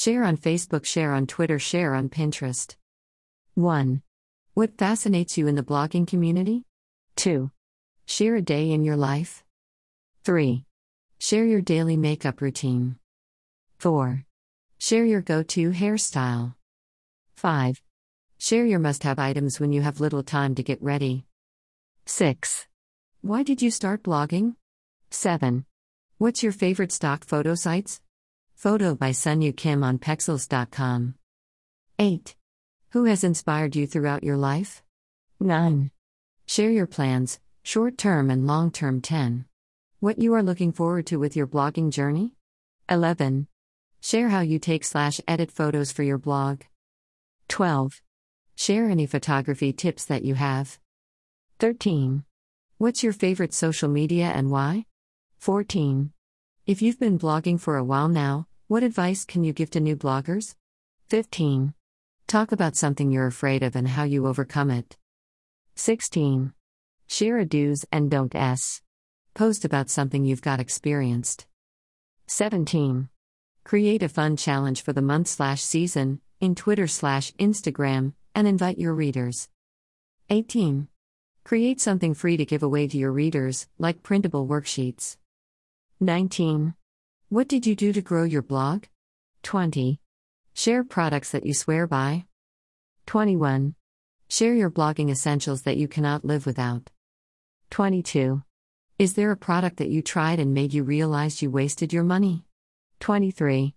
Share on Facebook, share on Twitter, share on Pinterest. 1. What fascinates you in the blogging community? 2. Share a day in your life. 3. Share your daily makeup routine. 4. Share your go to hairstyle. 5. Share your must have items when you have little time to get ready. 6. Why did you start blogging? 7. What's your favorite stock photo sites? Photo by Sunyu Kim on Pexels.com. 8. Who has inspired you throughout your life? 9. Share your plans, short term and long term 10. What you are looking forward to with your blogging journey? 11. Share how you take slash edit photos for your blog. 12. Share any photography tips that you have. 13. What's your favorite social media and why? 14. If you've been blogging for a while now, what advice can you give to new bloggers? 15. Talk about something you're afraid of and how you overcome it. 16. Share a do's and don't s. Post about something you've got experienced. 17. Create a fun challenge for the month slash season in Twitter slash Instagram and invite your readers. 18. Create something free to give away to your readers, like printable worksheets. 19. What did you do to grow your blog? 20. Share products that you swear by. 21. Share your blogging essentials that you cannot live without. 22. Is there a product that you tried and made you realize you wasted your money? 23.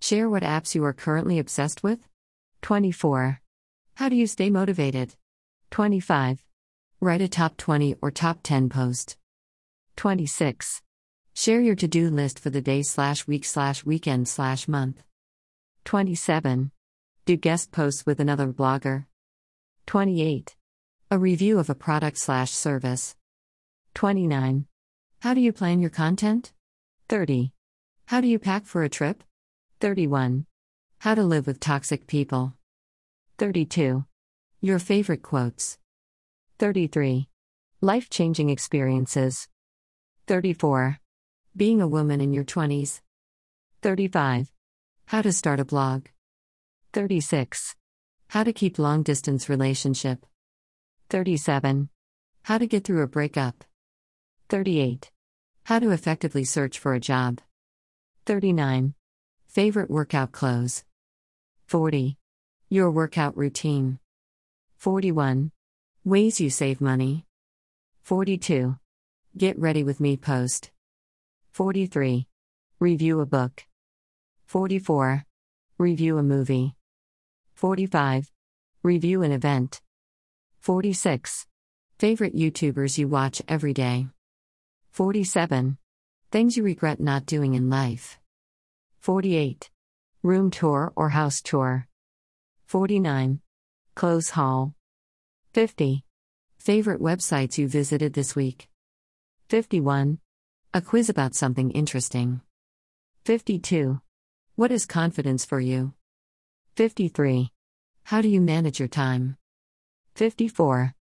Share what apps you are currently obsessed with. 24. How do you stay motivated? 25. Write a top 20 or top 10 post. 26. Share your to do list for the day slash week slash weekend slash month. 27. Do guest posts with another blogger. 28. A review of a product slash service. 29. How do you plan your content? 30. How do you pack for a trip? 31. How to live with toxic people. 32. Your favorite quotes. 33. Life changing experiences. 34. Being a woman in your 20s. 35. How to start a blog. 36. How to keep long distance relationship. 37. How to get through a breakup. 38. How to effectively search for a job. 39. Favorite workout clothes. 40. Your workout routine. 41. Ways you save money. 42. Get ready with me post. 43. Review a book. 44. Review a movie. 45. Review an event. 46. Favorite YouTubers you watch every day. 47. Things you regret not doing in life. 48. Room tour or house tour. 49. Clothes haul. 50. Favorite websites you visited this week. 51. A quiz about something interesting. 52. What is confidence for you? 53. How do you manage your time? 54.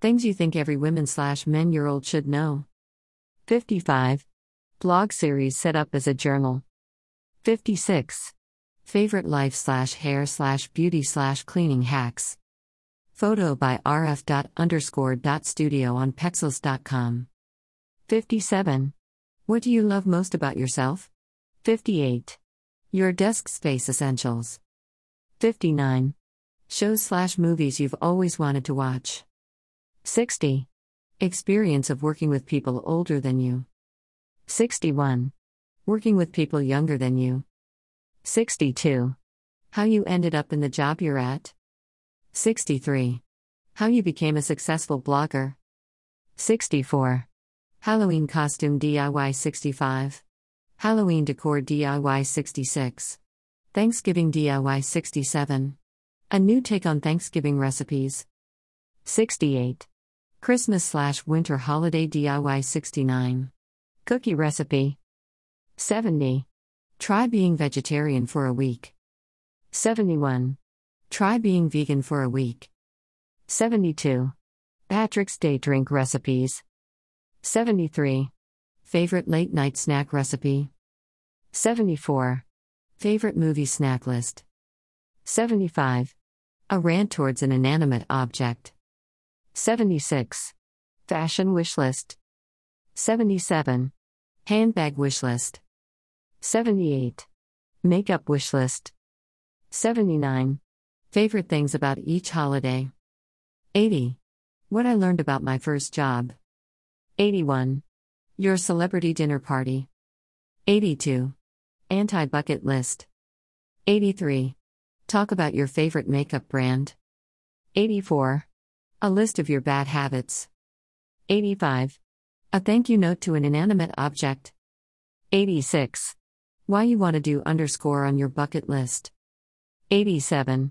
Things you think every women slash men year old should know. 55. Blog series set up as a journal. 56. Favorite life slash hair slash beauty slash cleaning hacks. Photo by rf. underscore dot studio on pexels.com. 57. What do you love most about yourself? 58. Your desk space essentials. 59. Shows slash movies you've always wanted to watch. 60. Experience of working with people older than you. 61. Working with people younger than you. 62. How you ended up in the job you're at. 63. How you became a successful blogger. 64. Halloween costume DIY 65. Halloween decor DIY 66. Thanksgiving DIY 67. A new take on Thanksgiving recipes. 68. Christmas slash winter holiday DIY 69. Cookie recipe. 70. Try being vegetarian for a week. 71. Try being vegan for a week. 72. Patrick's Day Drink Recipes. 73. Favorite late night snack recipe. 74. Favorite movie snack list. 75. A rant towards an inanimate object. 76. Fashion wish list. 77. Handbag wish list. 78. Makeup wish list. 79. Favorite things about each holiday. 80. What I learned about my first job. 81. Your celebrity dinner party. 82. Anti bucket list. 83. Talk about your favorite makeup brand. 84. A list of your bad habits. 85. A thank you note to an inanimate object. 86. Why you want to do underscore on your bucket list. 87.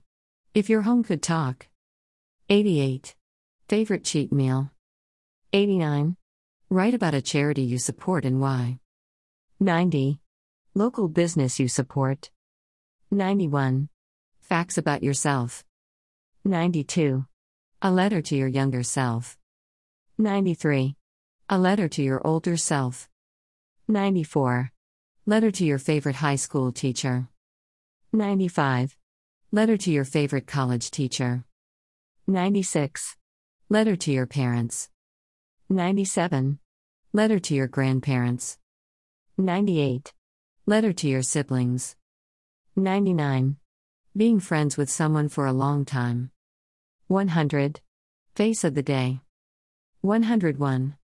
If your home could talk. 88. Favorite cheat meal. 89. Write about a charity you support and why. 90. Local business you support. 91. Facts about yourself. 92. A letter to your younger self. 93. A letter to your older self. 94. Letter to your favorite high school teacher. 95. Letter to your favorite college teacher. 96. Letter to your parents. 97. Letter to your grandparents. 98. Letter to your siblings. 99. Being friends with someone for a long time. 100. Face of the day. 101.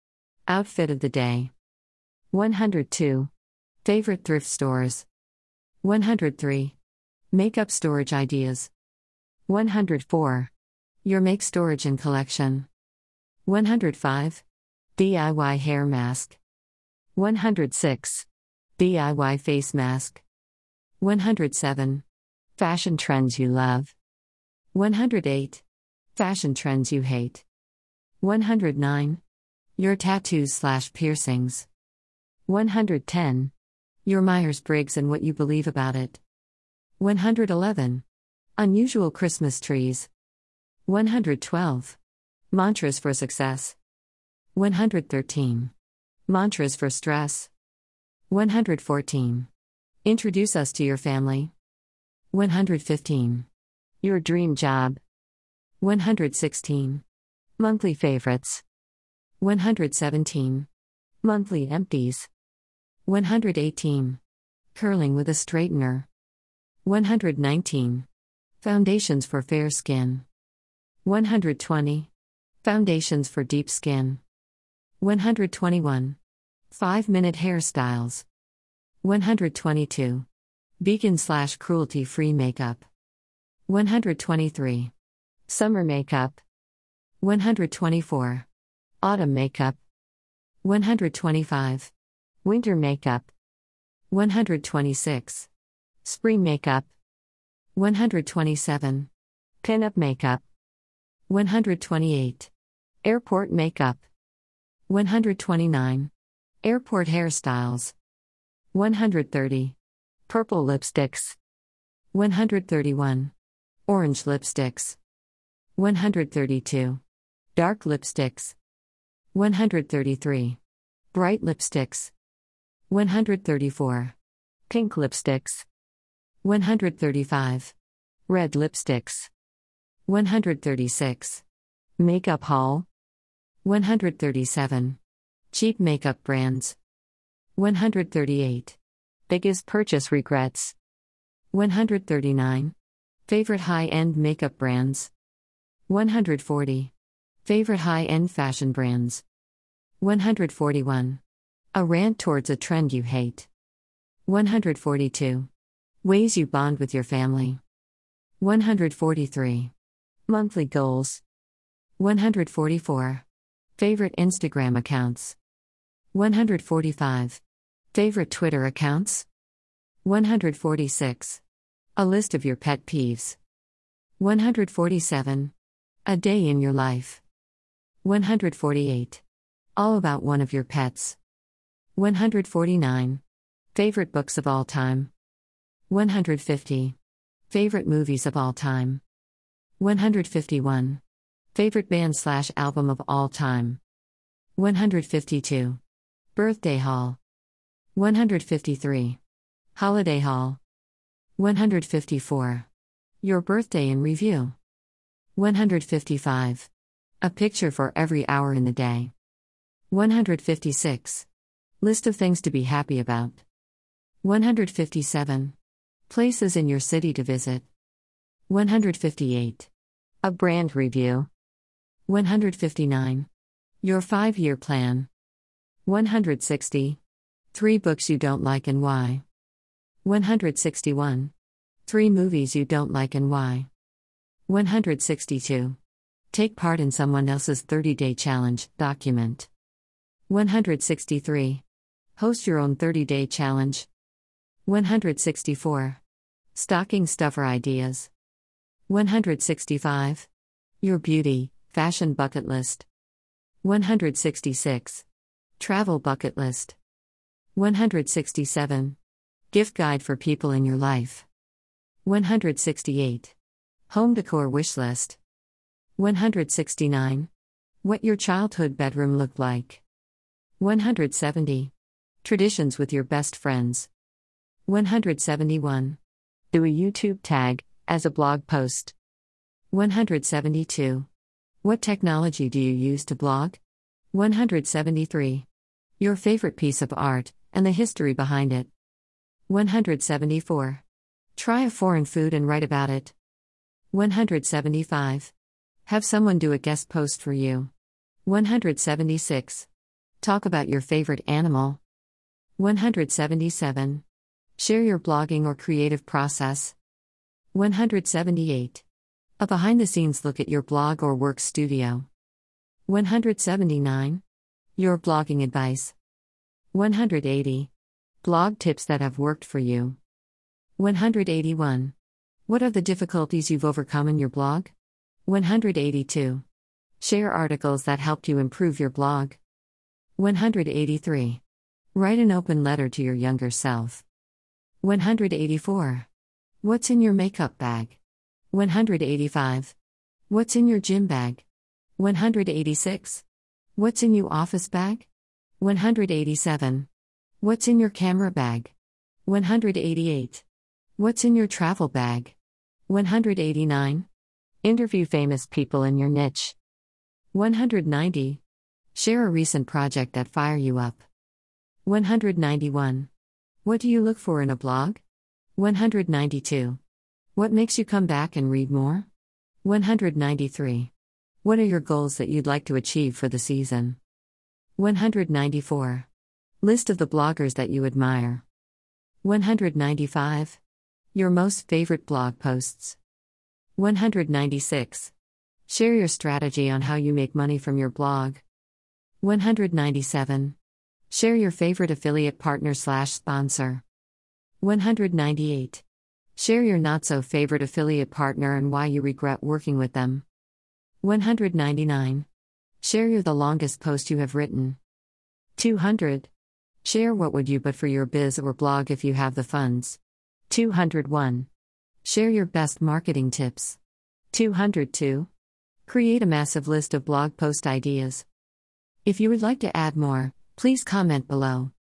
Outfit of the day. 102. Favorite thrift stores. 103. Makeup storage ideas. 104. Your make storage and collection. 105. DIY hair mask. 106. DIY face mask. 107. Fashion trends you love. 108. Fashion trends you hate. 109. Your tattoos slash piercings. 110. Your Myers Briggs and what you believe about it. 111. Unusual Christmas trees. 112. Mantras for success. 113. Mantras for stress. 114. Introduce us to your family. 115. Your dream job. 116. Monthly favorites. 117. Monthly empties. 118. Curling with a straightener. 119. Foundations for fair skin. 120. Foundations for deep skin. 121. 5 minute hairstyles. 122. Vegan slash cruelty free makeup. 123. Summer makeup. 124. Autumn makeup. 125. Winter makeup. 126. Spring makeup. 127. Pinup makeup. 128. Airport makeup. 129. Airport hairstyles. 130. Purple lipsticks. 131. Orange lipsticks. 132. Dark lipsticks. 133. Bright lipsticks. 134. Pink lipsticks. 135. Red lipsticks. 136. Makeup haul. 137. Cheap makeup brands. 138. Biggest purchase regrets. 139. Favorite high end makeup brands. 140. Favorite high end fashion brands. 141. A rant towards a trend you hate. 142. Ways you bond with your family. 143. Monthly goals. 144. Favorite Instagram accounts. 145. Favorite Twitter accounts? 146. A list of your pet peeves. 147. A day in your life. 148. All about one of your pets. 149. Favorite books of all time. 150. Favorite movies of all time. 151. Favorite band slash album of all time. 152. Birthday Haul. 153. Holiday Haul. 154. Your birthday in review. 155. A picture for every hour in the day. 156. List of things to be happy about. 157. Places in your city to visit. 158. A brand review. 159. Your five year plan. 160. Three books you don't like and why. 161. Three movies you don't like and why. 162. Take part in someone else's 30 day challenge, document. 163. Host your own 30 day challenge. 164. Stocking stuffer ideas. 165. Your beauty, fashion bucket list. 166. Travel bucket list. 167. Gift guide for people in your life. 168. Home decor wish list. 169. What your childhood bedroom looked like. 170. Traditions with your best friends. 171. Do a YouTube tag, as a blog post. 172. What technology do you use to blog? 173. Your favorite piece of art, and the history behind it. 174. Try a foreign food and write about it. 175. Have someone do a guest post for you. 176. Talk about your favorite animal. 177. Share your blogging or creative process. 178. A behind the scenes look at your blog or work studio. 179. Your blogging advice. 180. Blog tips that have worked for you. 181. What are the difficulties you've overcome in your blog? 182. Share articles that helped you improve your blog. 183. Write an open letter to your younger self. 184. What's in your makeup bag? 185. What's in your gym bag? 186. What's in your office bag? 187. What's in your camera bag? 188. What's in your travel bag? 189. Interview famous people in your niche. 190. Share a recent project that fire you up. 191. What do you look for in a blog? 192. What makes you come back and read more? 193. What are your goals that you'd like to achieve for the season? 194. List of the bloggers that you admire. 195. Your most favorite blog posts. 196. Share your strategy on how you make money from your blog. 197. Share your favorite affiliate partner slash sponsor. 198. Share your not so favorite affiliate partner and why you regret working with them. 199. Share your the longest post you have written. 200. Share what would you but for your biz or blog if you have the funds. 201. Share your best marketing tips. 202. Create a massive list of blog post ideas. If you would like to add more, please comment below.